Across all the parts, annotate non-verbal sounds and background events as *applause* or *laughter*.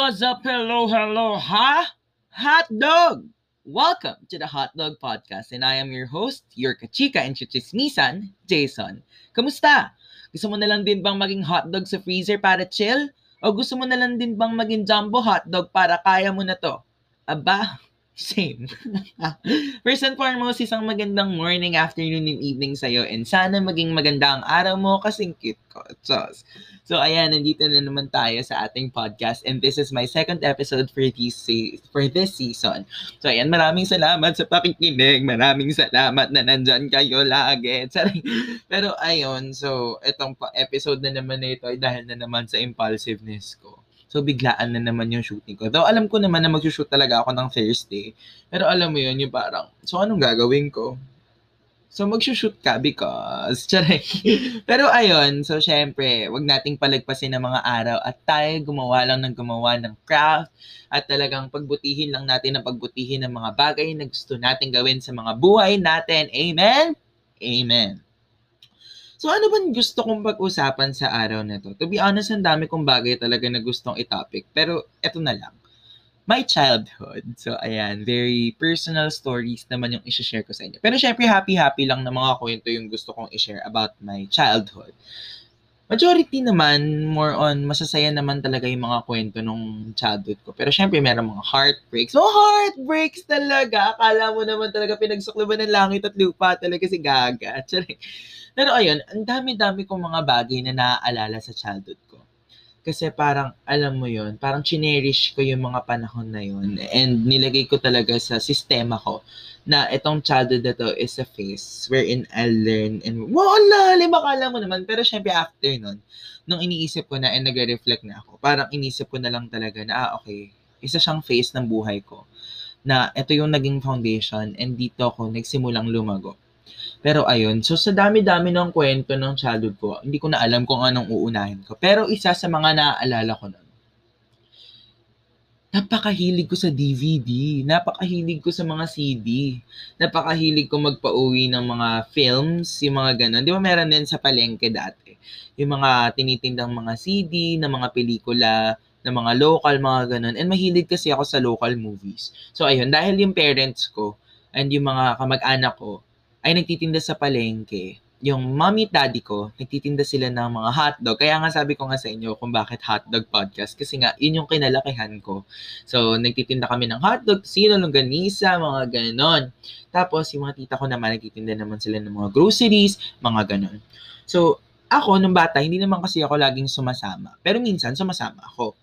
What's up, hello, hello, ha? Hot dog! Welcome to the Hot Dog Podcast and I am your host, your kachika and chichismisan, Jason. Kamusta? Gusto mo na lang din bang maging hotdog sa freezer para chill? O gusto mo na lang din bang maging jumbo hotdog para kaya mo na to? Aba, same. *laughs* First and foremost, isang magandang morning, afternoon, and evening sa'yo and sana maging maganda ang araw mo kasing cute ko. Sos. So, ayan, nandito na naman tayo sa ating podcast and this is my second episode for this, se- for this season. So, ayan, maraming salamat sa pakikinig. Maraming salamat na nandyan kayo lagi. *laughs* Sorry. Pero, ayun, so, itong episode na naman na ito ay dahil na naman sa impulsiveness ko. So, biglaan na naman yung shooting ko. Though, alam ko naman na mag-shoot talaga ako ng Thursday. Pero alam mo yun, yung parang, so anong gagawin ko? So, mag-shoot ka because, *laughs* charay. Pero ayun, so syempre, wag nating palagpasin ng mga araw at tayo gumawa lang ng gumawa ng craft at talagang pagbutihin lang natin ang pagbutihin ng mga bagay na gusto natin gawin sa mga buhay natin. Amen? Amen. So ano bang gusto kong pag-usapan sa araw na to? To be honest, ang dami kong bagay talaga na gustong itopic. Pero eto na lang. My childhood. So ayan, very personal stories naman yung isi-share ko sa inyo. Pero syempre, happy-happy lang na mga kwento yung gusto kong i-share about my childhood. Majority naman, more on, masasaya naman talaga yung mga kwento nung childhood ko. Pero syempre, meron mga heartbreaks. Oh, heartbreaks talaga! Akala mo naman talaga pinagsukluban ng langit at lupa talaga si Gaga. *laughs* Pero ayun, ang dami-dami kong mga bagay na naaalala sa childhood ko. Kasi parang, alam mo yun, parang chinerish ko yung mga panahon na yun. And nilagay ko talaga sa sistema ko na itong childhood na to is a phase wherein I'll learn and, wow, ang lalim, akala mo naman. Pero syempre after nun, nung iniisip ko na and nag-reflect na ako, parang inisip ko na lang talaga na, ah, okay, isa siyang phase ng buhay ko na ito yung naging foundation and dito ako nagsimulang lumago. Pero ayun, so sa dami-dami ng kwento ng childhood ko, hindi ko na alam kung anong uunahin ko. Pero isa sa mga naaalala ko nun, napakahilig ko sa DVD, napakahilig ko sa mga CD, napakahilig ko magpa-uwi ng mga films, yung mga ganun. Di ba meron din sa palengke dati? Yung mga tinitindang mga CD, na mga pelikula, na mga local, mga ganun. And mahilig kasi ako sa local movies. So ayun, dahil yung parents ko and yung mga kamag-anak ko ay nagtitinda sa palengke, yung mommy at daddy ko, nagtitinda sila ng mga hotdog. Kaya nga sabi ko nga sa inyo kung bakit hotdog podcast. Kasi nga, yun yung kinalakihan ko. So, nagtitinda kami ng hotdog, sino, longganisa, mga ganon. Tapos, yung mga tita ko naman, nagtitinda naman sila ng mga groceries, mga ganon. So, ako, nung bata, hindi naman kasi ako laging sumasama. Pero minsan, sumasama ako.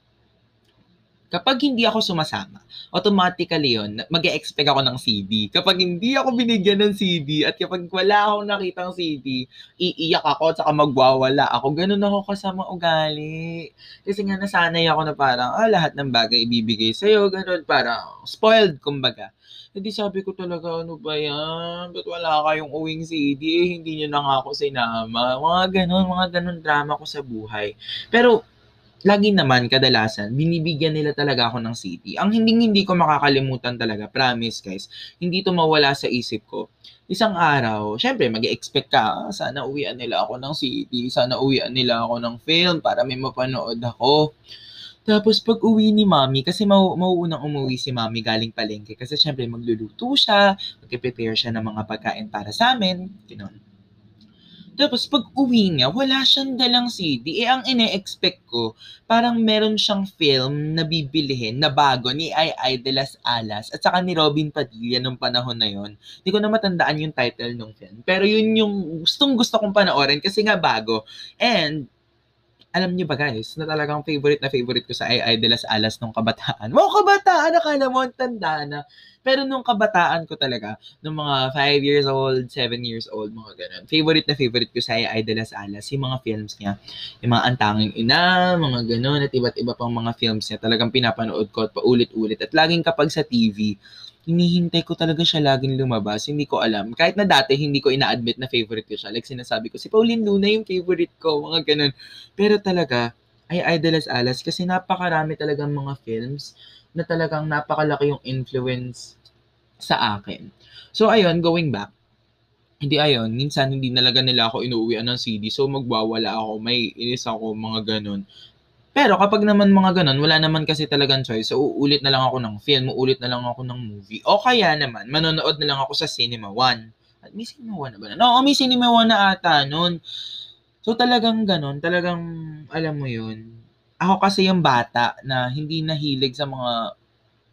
Kapag hindi ako sumasama, automatically yun, mag expect ako ng CD. Kapag hindi ako binigyan ng CD at kapag wala akong nakitang CD, iiyak ako at saka magwawala ako. Ganun ako kasama ugali. Kasi nga nasanay ako na parang, ah, lahat ng bagay ibibigay sa'yo. Ganun, parang spoiled, kumbaga. Hindi sabi ko talaga, ano ba yan? Ba't wala kayong uwing CD? Eh, hindi nyo na nga ako sinama. Mga ganun, mga ganun drama ko sa buhay. Pero, lagi naman, kadalasan, binibigyan nila talaga ako ng CD. Ang hindi hindi ko makakalimutan talaga, promise guys, hindi to mawala sa isip ko. Isang araw, syempre, mag expect ka, ah, sana uwian nila ako ng CD, sana uwian nila ako ng film para may mapanood ako. Tapos pag uwi ni mami, kasi mau mauunang umuwi si mami galing palengke, kasi syempre magluluto siya, mag-prepare siya ng mga pagkain para sa amin, gano'n. Tapos pag uwi niya, wala siyang dalang CD. Eh, ang ine-expect ko, parang meron siyang film na bibilihin na bago ni Ay Ay de las Alas at saka ni Robin Padilla nung panahon na yon. Hindi ko na matandaan yung title ng film. Pero yun yung gustong gusto kong panoorin kasi nga bago. And alam niyo ba guys, na talagang favorite na favorite ko sa Ay de las Alas nung kabataan. Wow, kabataan! Akala mo, tanda na. Pero nung kabataan ko talaga, nung mga 5 years old, 7 years old, mga ganun. Favorite na favorite ko sa Ay de las Alas, yung mga films niya. Yung mga Antanging Ina, mga ganun, at iba't iba pang mga films niya. Talagang pinapanood ko at paulit-ulit. At laging kapag sa TV, hinihintay ko talaga siya laging lumabas. Hindi ko alam. Kahit na dati, hindi ko ina-admit na favorite ko siya. Like sinasabi ko, si Pauline Luna yung favorite ko, mga ganun. Pero talaga, ay las Alas kasi napakarami talagang mga films na talagang napakalaki yung influence sa akin. So, ayun, going back, hindi ayun, minsan hindi nalaga nila ako inuuwian ng CD, so magwawala ako, may inis ako, mga ganun. Pero kapag naman mga ganun, wala naman kasi talagang choice. So, uulit na lang ako ng film, uulit na lang ako ng movie. O kaya naman, manonood na lang ako sa Cinema One. At may Cinema One na ba? No, may Cinema One na ata nun. So, talagang ganun. Talagang, alam mo yun. Ako kasi yung bata na hindi nahilig sa mga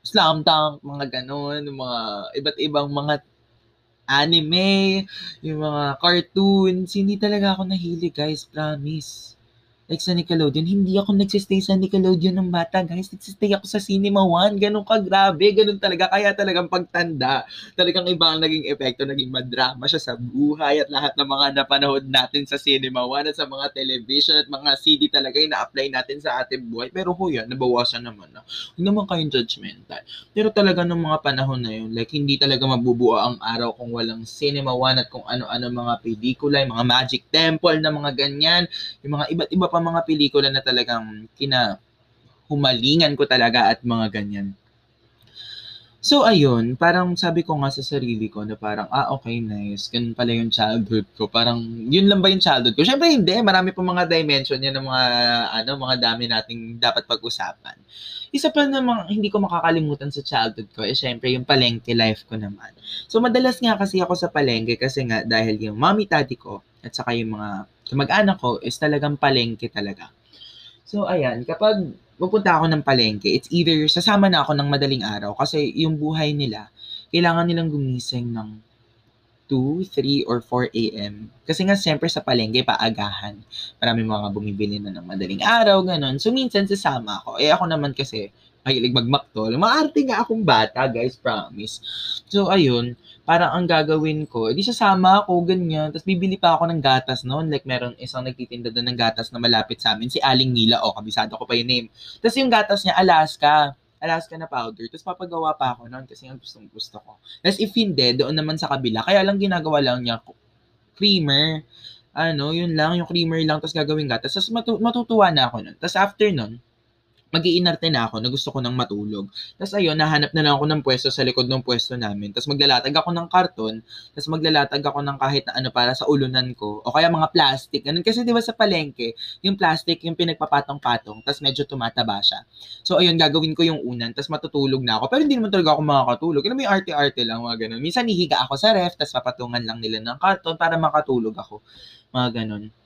slam dunk, mga ganun, mga iba't ibang mga anime, yung mga cartoons. Hindi talaga ako nahilig, guys. Promise like sa Nickelodeon, hindi ako nagsistay sa Nickelodeon ng bata, guys. Nagsistay ako sa Cinema One. Ganun ka, grabe. Ganun talaga. Kaya talagang pagtanda, talagang iba ang naging epekto. Naging madrama siya sa buhay at lahat ng mga napanood natin sa Cinema One at sa mga television at mga CD talaga yung na-apply natin sa ating buhay. Pero yan, nabawasan naman na. Huwag naman kayong judgmental. Pero talaga nung mga panahon na yun, like hindi talaga mabubuo ang araw kung walang Cinema One at kung ano-ano mga pelikula, yung mga Magic Temple na mga ganyan, yung mga iba't iba pa mga pelikula na talagang kina humalingan ko talaga at mga ganyan. So, ayun, parang sabi ko nga sa sarili ko na parang, ah, okay, nice. Ganun pala yung childhood ko. Parang, yun lang ba yung childhood ko? Siyempre, hindi. Marami pa mga dimension yan ng mga, ano, mga dami nating dapat pag-usapan. Isa pa na mga hindi ko makakalimutan sa childhood ko, eh, syempre, yung palengke life ko naman. So, madalas nga kasi ako sa palengke kasi nga dahil yung mommy, daddy ko, at saka yung mga kamag-anak ko is talagang palengke talaga. So, ayan, kapag pupunta ako ng palengke, it's either sasama na ako ng madaling araw kasi yung buhay nila, kailangan nilang gumising ng 2, 3, or 4 a.m. Kasi nga, siyempre sa palengke, paagahan. Marami mga bumibili na ng madaling araw, ganun. So, minsan sasama ako. Eh, ako naman kasi, mahilig magmaktol. Maarte nga akong bata, guys, promise. So, ayun, parang ang gagawin ko, edi sasama ako, ganyan. Tapos bibili pa ako ng gatas noon. Like, meron isang nagtitinda doon ng gatas na malapit sa amin, si Aling Mila. O, oh, kabisado ko pa yung name. Tapos yung gatas niya, Alaska. Alaska na powder. Tapos papagawa pa ako noon kasi ang gustong gusto ko. Tapos if hindi, doon naman sa kabila. Kaya lang ginagawa lang niya, creamer. Ano, yun lang, yung creamer lang, tapos gagawin gatas. Tapos matu- matutuwa na ako noon. Tapos after noon, mag-iinarte na ako na gusto ko nang matulog. Tapos ayun, nahanap na lang ako ng pwesto sa likod ng pwesto namin. Tapos maglalatag ako ng karton, tapos maglalatag ako ng kahit na ano para sa ulunan ko. O kaya mga plastic. Ganun kasi 'di ba sa palengke, yung plastic yung pinagpapatong-patong, tapos medyo tumataba siya. So ayun, gagawin ko yung unan, tapos matutulog na ako. Pero hindi naman talaga ako makakatulog. Alam mo yung arte-arte lang, mga ganun. Minsan hihiga ako sa ref, tapos papatungan lang nila ng karton para makatulog ako. Mga ganun.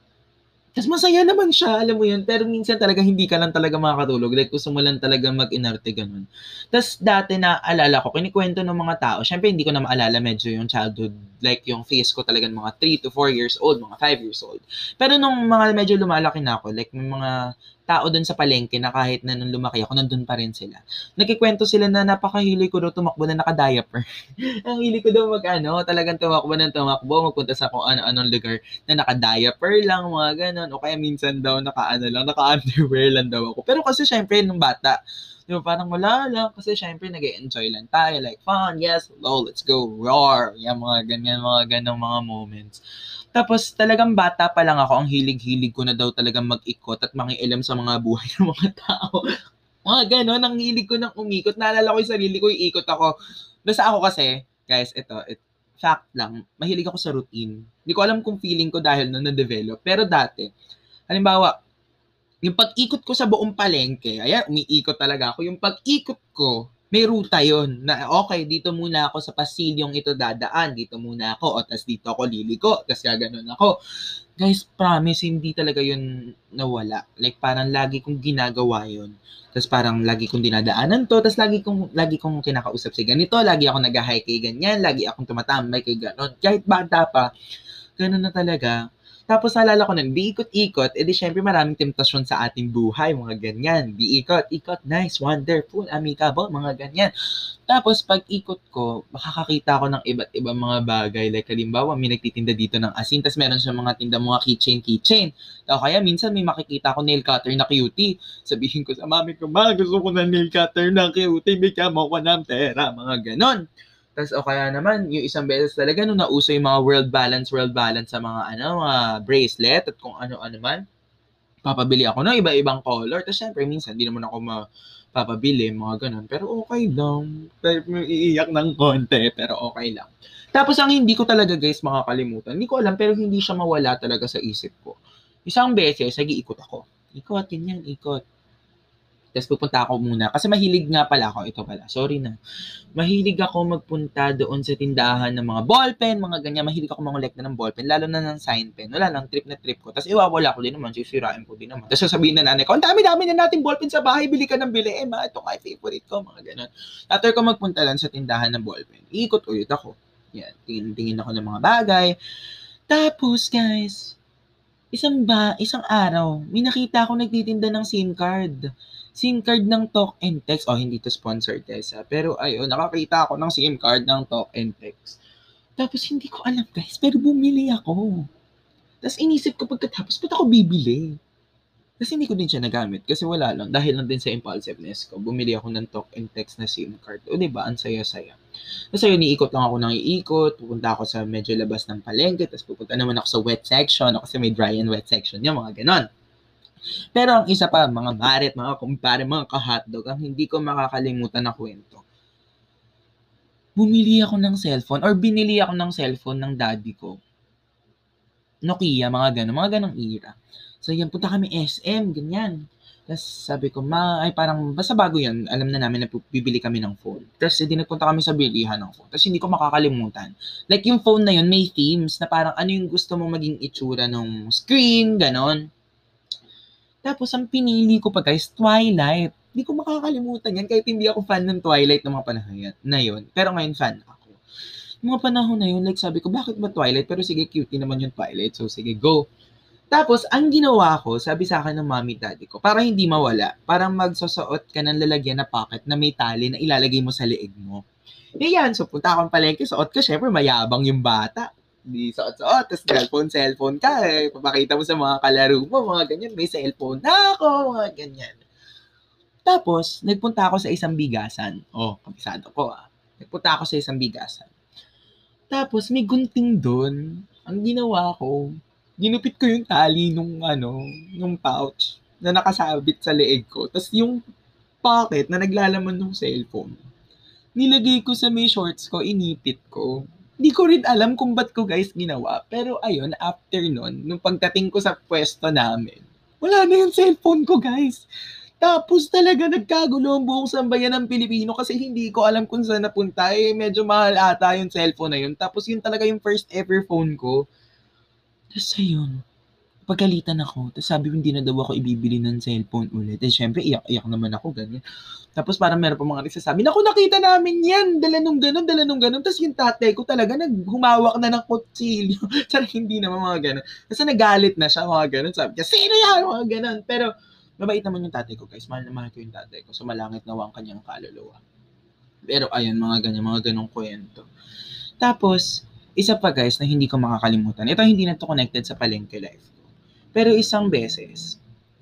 Tapos masaya naman siya, alam mo yun. Pero minsan talaga hindi ka lang talaga makakatulog. Like gusto mo lang talaga mag-inarte ganun. Tapos dati na alala ko, kinikwento ng mga tao. Syempre hindi ko na maalala medyo yung childhood. Like yung face ko talaga mga 3 to 4 years old, mga 5 years old. Pero nung mga medyo lumalaki na ako, like mga tao doon sa palengke na kahit na nung lumaki ako, nandun pa rin sila. Nagkikwento sila na napakahili ko daw tumakbo na naka-diaper. *laughs* Ang hili ko daw mag ano, talagang tumakbo ng tumakbo, magpunta sa kung ano-anong lugar na naka-diaper lang, mga ganon. O kaya minsan daw naka-ano lang, naka-underwear lang daw ako. Pero kasi syempre, nung bata, Di ba, parang wala lang. Kasi syempre, nag enjoy lang tayo. Like, fun, yes, low, let's go, roar. Yan, mga ganyan, mga ganong mga moments. Tapos talagang bata pa lang ako, ang hilig-hilig ko na daw talagang mag-ikot at mangialam sa mga buhay *laughs* ng mga tao. mga ganon, ang hilig ko nang umikot. Naalala ko yung sarili ko, iikot ako. Basta ako kasi, guys, ito, it, fact lang, mahilig ako sa routine. Hindi ko alam kung feeling ko dahil na na-develop. Pero dati, halimbawa, yung pag-ikot ko sa buong palengke, ayan, umiikot talaga ako. Yung pag-ikot ko, may ruta yon na okay, dito muna ako sa pasilyong ito dadaan, dito muna ako, o tas dito ako liliko, tas gaganon ako. Guys, promise, hindi talaga yun nawala. Like, parang lagi kong ginagawa yon Tapos parang lagi kong dinadaanan to, tapos lagi kong, lagi kong kinakausap si ganito, lagi ako nag-hike kay ganyan, lagi akong tumatambay kay ganon. Kahit bata pa, ganun na talaga tapos alala ko nun, di ikot-ikot, edi syempre maraming temptasyon sa ating buhay, mga ganyan. Di ikot, nice, wonderful, amicable, mga ganyan. Tapos pag ikot ko, makakakita ako ng iba't ibang mga bagay. Like halimbawa, may nagtitinda dito ng asin, tapos meron siya mga tinda mga keychain, keychain. O kaya minsan may makikita ako nail cutter na cutie. Sabihin ko sa mami ko, ma, gusto ko na nail cutter na cutie, bigyan mo ko ng pera, mga ganon. Tapos o kaya naman, yung isang beses talaga nung nauso yung mga world balance, world balance sa mga ano, mga bracelet at kung ano-ano man, papabili ako ng iba-ibang color. Tapos syempre, minsan, hindi naman ako mapapabili, mga ganun. Pero okay lang. Iiyak ng konti, pero okay lang. Tapos ang hindi ko talaga guys makakalimutan, hindi ko alam pero hindi siya mawala talaga sa isip ko. Isang beses, nag-iikot ako. Ikot, ganyan, ikot. Tapos pupunta ako muna. Kasi mahilig nga pala ako. Ito pala. Sorry na. Mahilig ako magpunta doon sa tindahan ng mga ballpen, mga ganyan. Mahilig ako mangolekta ng ballpen. Lalo na ng sign pen. Wala lang. Trip na trip ko. Tapos iwawala ko din naman. Sisirain ko din naman. Tapos sasabihin na nanay ko, ang dami-dami na natin ballpen sa bahay. Bili ka ng bili. Eh, ma, ito kay favorite ko. Mga ganun. After ko magpunta lang sa tindahan ng ballpen, ikot ulit ako. Yan. Tingin-tingin ako ng mga bagay. Tapos, guys, isang ba, isang araw, may nakita ako nagtitinda ng SIM card. SIM card ng Talk and Text. Oh, hindi to sponsored guys ha. Pero ayun, nakakita ako ng SIM card ng Talk and Text. Tapos hindi ko alam guys, pero bumili ako. Tapos inisip ko pagkatapos, ba't ako bibili? Kasi hindi ko din siya nagamit kasi wala lang. Dahil lang din sa impulsiveness ko, bumili ako ng talk and text na SIM card. O diba, ang saya-saya. Tapos ayun, iikot lang ako ng iikot. Pupunta ako sa medyo labas ng palengke. Tapos pupunta naman ako sa wet section. O kasi may dry and wet section. Yung mga ganon. Pero ang isa pa, mga maret, mga kumpare, mga kahotdog, ang hindi ko makakalimutan na kwento. Bumili ako ng cellphone or binili ako ng cellphone ng daddy ko. Nokia, mga ganun, mga ganong era. So yan, punta kami SM, ganyan. Tapos sabi ko, ma, ay parang, basta bago yan, alam na namin na bibili kami ng phone. Tapos hindi nagpunta kami sa bilihan ng phone. Tapos hindi ko makakalimutan. Like yung phone na yun, may themes na parang ano yung gusto mong maging itsura ng screen, ganon. Tapos, ang pinili ko pa guys, Twilight. Hindi ko makakalimutan yan kahit hindi ako fan ng Twilight ng mga panahon na yun. Pero ngayon fan ako. Yung mga panahon na yun, like sabi ko, bakit ba Twilight? Pero sige, cutie naman yung Twilight. So, sige, go. Tapos, ang ginawa ko, sabi sa akin ng mommy daddy ko, para hindi mawala, parang magsusuot ka ng lalagyan na pocket na may tali na ilalagay mo sa leeg mo. E yan, so punta akong palengke, suot ko, syempre mayabang yung bata di suot-suot, tapos cellphone, cellphone ka, eh. papakita mo sa mga kalaro mo, mga ganyan, may cellphone na ako, mga ganyan. Tapos, nagpunta ako sa isang bigasan. Oh, kabisado ko ah. Nagpunta ako sa isang bigasan. Tapos, may gunting doon. Ang ginawa ko, ginupit ko yung tali nung, ano, nung pouch na nakasabit sa leeg ko. Tapos, yung pocket na naglalaman ng cellphone, nilagay ko sa may shorts ko, inipit ko. Hindi ko rin alam kung ba't ko guys ginawa. Pero ayun, after nun, nung pagdating ko sa pwesto namin, wala na yung cellphone ko guys. Tapos talaga nagkagulo ang buong sambayan ng Pilipino kasi hindi ko alam kung saan napunta. Eh, medyo mahal ata yung cellphone na yun. Tapos yun talaga yung first ever phone ko. Tapos ayun, pagalitan ako. Tapos sabi hindi na daw ako ibibili ng cellphone ulit. Eh, syempre, iyak-iyak naman ako, ganyan. Tapos parang meron pa mga nagsasabi, naku, nakita namin yan, dala nung ganun, dala nung ganun. Tapos yung tatay ko talaga, naghumawak na ng kutsilyo. *laughs* Sana hindi naman mga ganun. Kasi nagalit na siya, mga ganun. Sabi niya, sino yan, mga ganun. Pero, mabait naman yung tatay ko, guys. Mahal na mahal ko yung tatay ko. So, malangit na ang kanyang kaluluwa. Pero, ayun, mga ganyan, mga ganong kwento. Tapos, isa pa guys na hindi ko makakalimutan. Ito hindi na to connected sa palengke life pero isang beses,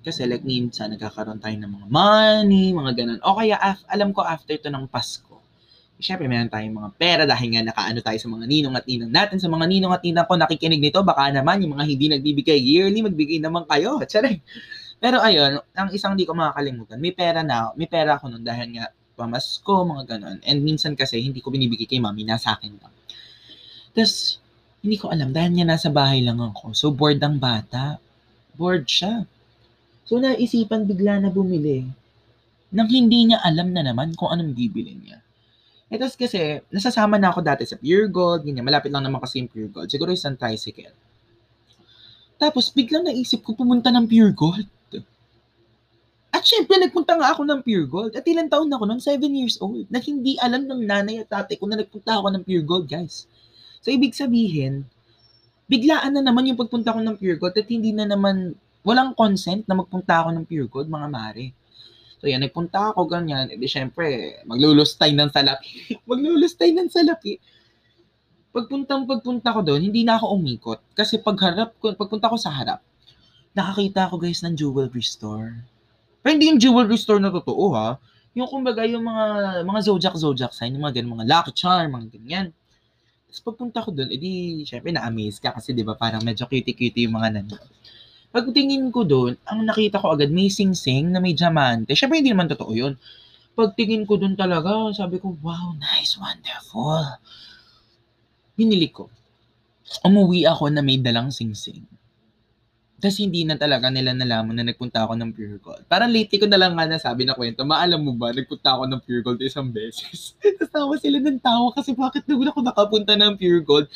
kasi like minsan nagkakaroon tayo ng mga money, mga ganun. O kaya af- alam ko after to ng Pasko, Siyempre, meron tayong mga pera dahil nga nakaano tayo sa mga ninong at ninang natin. Sa mga ninong at ninang ko nakikinig nito, baka naman yung mga hindi nagbibigay yearly, magbigay naman kayo. *laughs* Charing. Pero ayun, ang isang hindi ko makakalimutan, may pera na, may pera ako noon dahil nga pamasko, mga ganun. And minsan kasi hindi ko binibigay kay mami, nasa akin lang. Tapos, hindi ko alam, dahil niya nasa bahay lang ako. So, bored ang bata bored siya. So, naisipan bigla na bumili nang hindi niya alam na naman kung anong bibili niya. E tapos kasi, nasasama na ako dati sa Pure Gold, ganyan, malapit lang naman kasi yung Pure Gold. Siguro isang tricycle. Tapos, biglang naisip ko pumunta ng Pure Gold. At syempre, nagpunta nga ako ng Pure Gold. At ilang taon ako noon? 7 years old. Na hindi alam ng nanay at tatay ko na nagpunta ako ng Pure Gold, guys. So, ibig sabihin, biglaan na naman yung pagpunta ko ng Pure Gold at hindi na naman, walang consent na magpunta ako ng Pure Gold, mga mare. So yan, nagpunta ako ganyan, edi syempre, maglulustay ng salapi. *laughs* maglulustay ng salapi. Pagpuntang pagpunta ko doon, hindi na ako umikot. Kasi pagharap ko, pagpunta ko sa harap, nakakita ako guys ng jewelry store. Pero hindi yung jewelry store na totoo ha. Yung kumbaga yung mga mga zodiac zodiac sign, yung mga ganyan, mga lucky charm, mga ganyan. Tapos pagpunta ko doon, edi, syempre na-amaze ka kasi 'di ba parang medyo cutie-cutie yung mga nandun. Pagtingin ko doon, ang nakita ko agad may sing-sing na may diamante. Syempre hindi naman totoo 'yun. Pagtingin ko doon talaga, sabi ko, wow, nice, wonderful. Binili ko. Umuwi ako na may dalang sing-sing. Tapos hindi na talaga nila nalaman na nagpunta ako ng Pure Gold. Parang lately ko na lang nga nasabi na kwento, maalam mo ba, nagpunta ako ng Pure Gold isang beses. *laughs* Tapos tawa sila ng tawa kasi bakit naman ako nakapunta ng Pure Gold.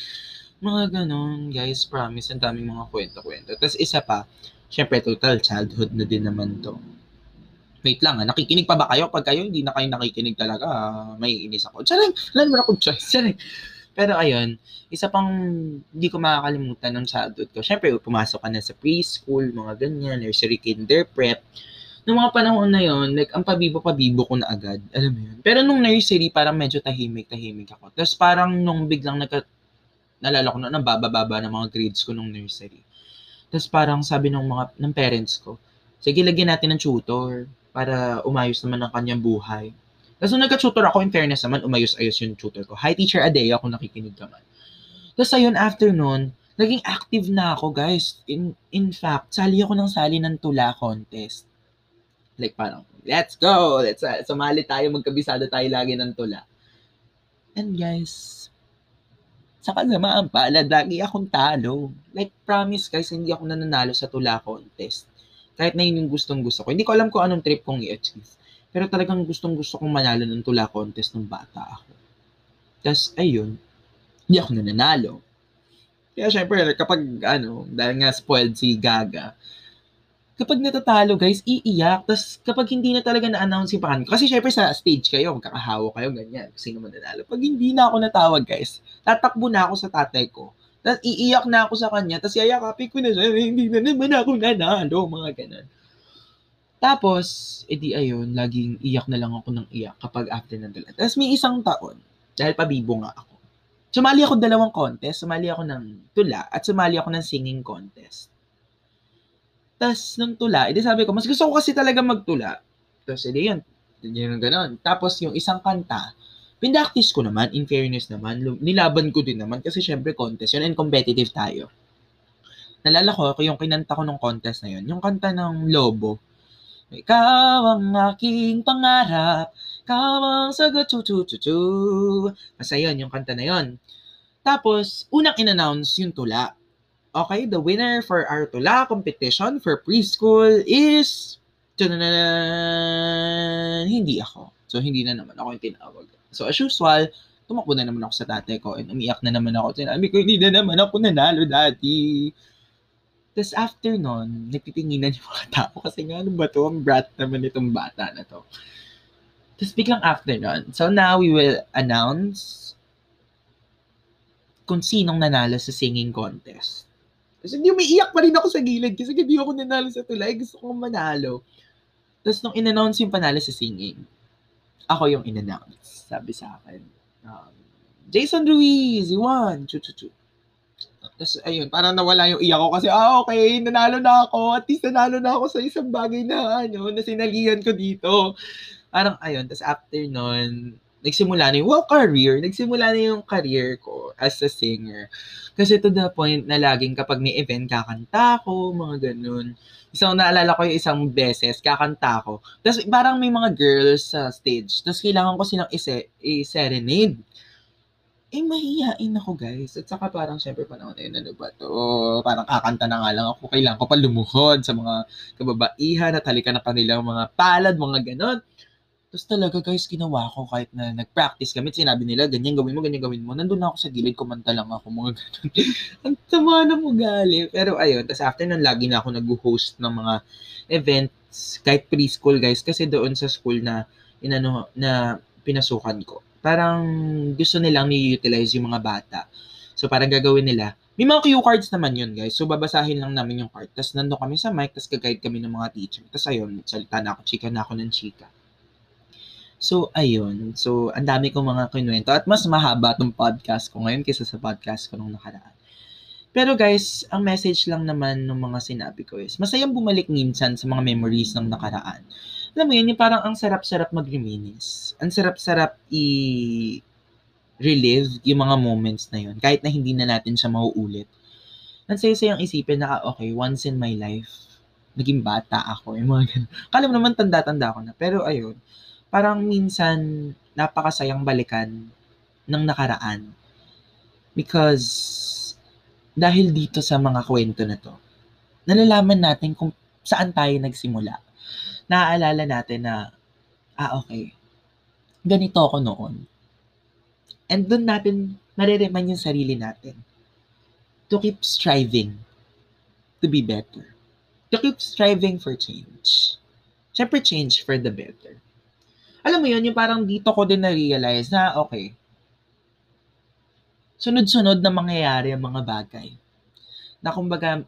Mga ganon, guys, promise, ang daming mga kwento-kwento. Tapos isa pa, syempre total childhood na din naman to. Wait lang, ha? Ah, nakikinig pa ba kayo? Pag kayo hindi na kayo nakikinig talaga, may inis ako. Charing, wala naman akong choice. Charing. Pero ayun, isa pang hindi ko makakalimutan ng childhood ko. Siyempre, pumasok ka na sa preschool, mga ganyan, nursery, kinder, prep. Noong mga panahon na yon, like, ang pabibo-pabibo ko na agad. Alam mo yun? Pero nung nursery, parang medyo tahimik-tahimik ako. Tapos parang nung biglang nagka, nalala ko na, nababa-baba ng mga grades ko nung nursery. Tapos parang sabi ng mga, ng parents ko, sige, lagyan natin ng tutor para umayos naman ang kanyang buhay. Tapos nung nagka-tutor ako, in fairness naman, umayos-ayos yung tutor ko. Hi, Teacher Adea, kung nakikinig ka man. Tapos ayun, after nun, naging active na ako, guys. In, in fact, sali ako ng sali ng tula contest. Like parang, let's go! Let's uh, sumali tayo, magkabisado tayo lagi ng tula. And guys, sa kasamaan palad, lagi akong talo. Like, promise guys, hindi ako nananalo sa tula contest. Kahit na yun yung gustong gusto ko. Hindi ko alam kung anong trip kong i-achieve. Pero talagang gustong gusto kong manalo ng tula contest nung bata ako. Tapos, ayun, hindi ako nananalo. Kaya syempre, kapag, ano, dahil nga spoiled si Gaga, kapag natatalo, guys, iiyak. Tapos, kapag hindi na talaga na-announce yung pangalan kasi syempre sa stage kayo, magkakahawa kayo, ganyan, sino man nanalo. Pag hindi na ako natawag, guys, tatakbo na ako sa tatay ko. Tapos, iiyak na ako sa kanya, tapos yayakapin ko na siya, hindi na naman ako nanalo, mga ganun. Tapos, edi ayun, laging iyak na lang ako ng iyak kapag after ng dala. Tapos may isang taon, dahil pabibo nga ako. Sumali ako dalawang contest, sumali ako ng tula at sumali ako ng singing contest. Tapos nung tula, edi sabi ko, mas gusto ko kasi talaga magtula. Tapos edi yun, yun ganon. Tapos yung isang kanta, pindaktis ko naman, in fairness naman, nilaban ko din naman kasi syempre contest yun and competitive tayo. Nalala ko, yung kinanta ko nung contest na yun, yung kanta ng Lobo, ikaw ang aking pangarap, ikaw ang sagot, chu chu chu chu. Basta yun, yung kanta na yun. Tapos, unang in-announce yung tula. Okay, the winner for our tula competition for preschool is... Hindi ako. So, hindi na naman ako yung tinawag. So, as usual, tumakbo na naman ako sa tatay ko and umiyak na naman ako. Sinabi ko, hindi na naman ako nanalo dati. Tapos after nun, nagtitinginan *laughs* yung mga tao kasi nga, ano ba to? Ang brat naman itong bata na to. Tapos biglang after nun, so now we will announce kung sinong nanalo sa singing contest. Kasi hindi umiiyak pa rin ako sa gilid kasi hindi ako nanalo sa tulay. Gusto kong manalo. Tapos nung in-announce yung panalo sa singing, ako yung in-announce. Sabi sa akin, um, Jason Ruiz, you won. Chu, chu, chu. Tapos, ayun, parang nawala yung iyak ko kasi, ah, okay, nanalo na ako. At least nanalo na ako sa isang bagay na, ano, na sinalihan ko dito. Parang, ayun, tapos after nun, nagsimula na yung, well, career. Nagsimula na yung career ko as a singer. Kasi to the point na laging kapag may event, kakanta ko, mga ganun. So, naalala ko yung isang beses, kakanta ko. Tapos, parang may mga girls sa stage. Tapos, kailangan ko silang i-serenade eh, mahihain ako, guys. At saka parang, syempre, panahon na yun, ano ba to? Parang kakanta na nga lang ako. Kailangan ko pa lumuhod sa mga kababaihan at halika na kanilang mga palad, mga ganon. Tapos talaga, guys, ginawa ko kahit na nag-practice kami. Sinabi nila, ganyan gawin mo, ganyan gawin mo. Nandun na ako sa gilid, kumanta lang ako, mga ganon. *laughs* Ang tama na mo gali. Pero ayun, tapos after nun, lagi na ako nag-host ng mga events, kahit preschool, guys. Kasi doon sa school na, inano, na pinasukan ko parang gusto nilang ni-utilize yung mga bata. So, parang gagawin nila, may mga cue cards naman yun, guys. So, babasahin lang namin yung card. Tapos, nando kami sa mic, tapos gag kami ng mga teacher. Tapos, ayun, salita na ako, chika na ako ng chika. So, ayun. So, ang dami kong mga kinuwento. At mas mahaba tong podcast ko ngayon kaysa sa podcast ko nung nakaraan. Pero guys, ang message lang naman ng mga sinabi ko is, masayang bumalik minsan sa mga memories ng nakaraan alam mo yun, yung parang ang sarap-sarap mag-reminisce. Ang sarap-sarap i- relive yung mga moments na yun, kahit na hindi na natin siya mauulit. Ang saya-sayang isipin na, ah, okay, once in my life, naging bata ako, yung mga ganun. Kala mo naman tanda-tanda ko na. Pero ayun, parang minsan, napakasayang balikan ng nakaraan. Because, dahil dito sa mga kwento na to, nalalaman natin kung saan tayo nagsimula. Naaalala natin na, ah okay, ganito ako noon. And doon natin nare-remind yung sarili natin to keep striving to be better. To keep striving for change. Siyempre, change for the better. Alam mo yun, yung parang dito ko din na-realize na, okay, sunod-sunod na mangyayari ang mga bagay. Na kumbaga,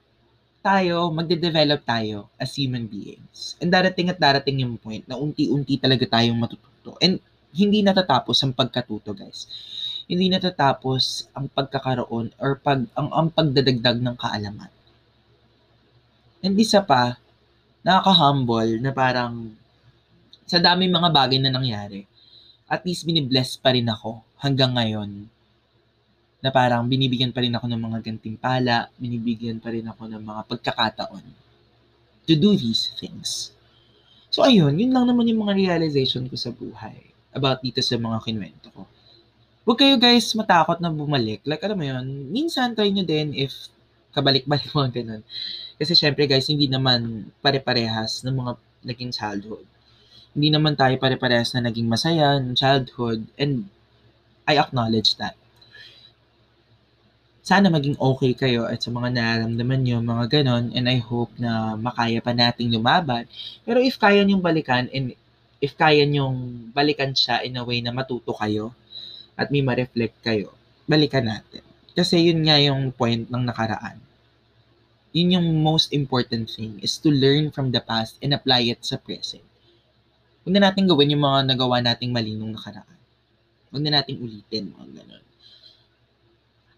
tayo, magde-develop tayo as human beings. And darating at darating yung point na unti-unti talaga tayong matututo. And hindi natatapos ang pagkatuto, guys. Hindi natatapos ang pagkakaroon or pag, ang, ang pagdadagdag ng kaalaman. And isa pa, nakaka-humble na parang sa dami mga bagay na nangyari, at least binibless pa rin ako hanggang ngayon na parang binibigyan pa rin ako ng mga gantimpala, binibigyan pa rin ako ng mga pagkakataon to do these things. So ayun, yun lang naman yung mga realization ko sa buhay about dito sa mga kinwento ko. Huwag kayo guys matakot na bumalik. Like, alam mo yun, minsan try nyo din if kabalik-balik *laughs* mga ganun. Kasi syempre guys, hindi naman pare-parehas ng mga naging childhood. Hindi naman tayo pare-parehas na naging masaya ng childhood and I acknowledge that sana maging okay kayo at sa mga nararamdaman nyo, mga ganon, and I hope na makaya pa nating lumaban. Pero if kaya nyong balikan, and if kaya nyong balikan siya in a way na matuto kayo, at may ma-reflect kayo, balikan natin. Kasi yun nga yung point ng nakaraan. Yun yung most important thing, is to learn from the past and apply it sa present. Huwag na natin gawin yung mga nagawa nating mali nung nakaraan. Huwag na nating ulitin, mga ganon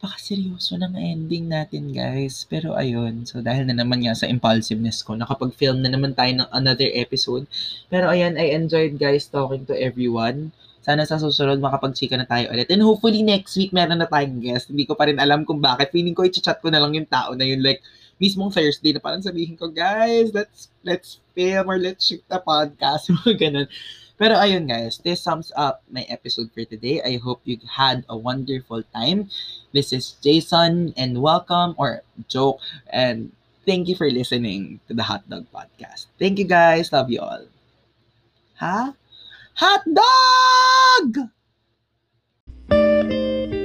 napaka-seryoso ng ending natin, guys. Pero ayun, so dahil na naman nga sa impulsiveness ko, nakapag-film na naman tayo ng another episode. Pero ayan, I enjoyed guys talking to everyone. Sana sa susunod makapag-chika na tayo ulit. And hopefully next week meron na tayong guest. Hindi ko pa rin alam kung bakit. Feeling ko i-chat ko na lang yung tao na yun. Like, mismong Thursday na parang sabihin ko, guys, let's let's film or let's shoot a podcast. *laughs* Mga ganun. Pero ayun guys, this sums up my episode for today. I hope you had a wonderful time. This is Jason and welcome or joke and thank you for listening to the Hot Dog Podcast. Thank you guys. Love you all. Ha? Huh? Hot Dog!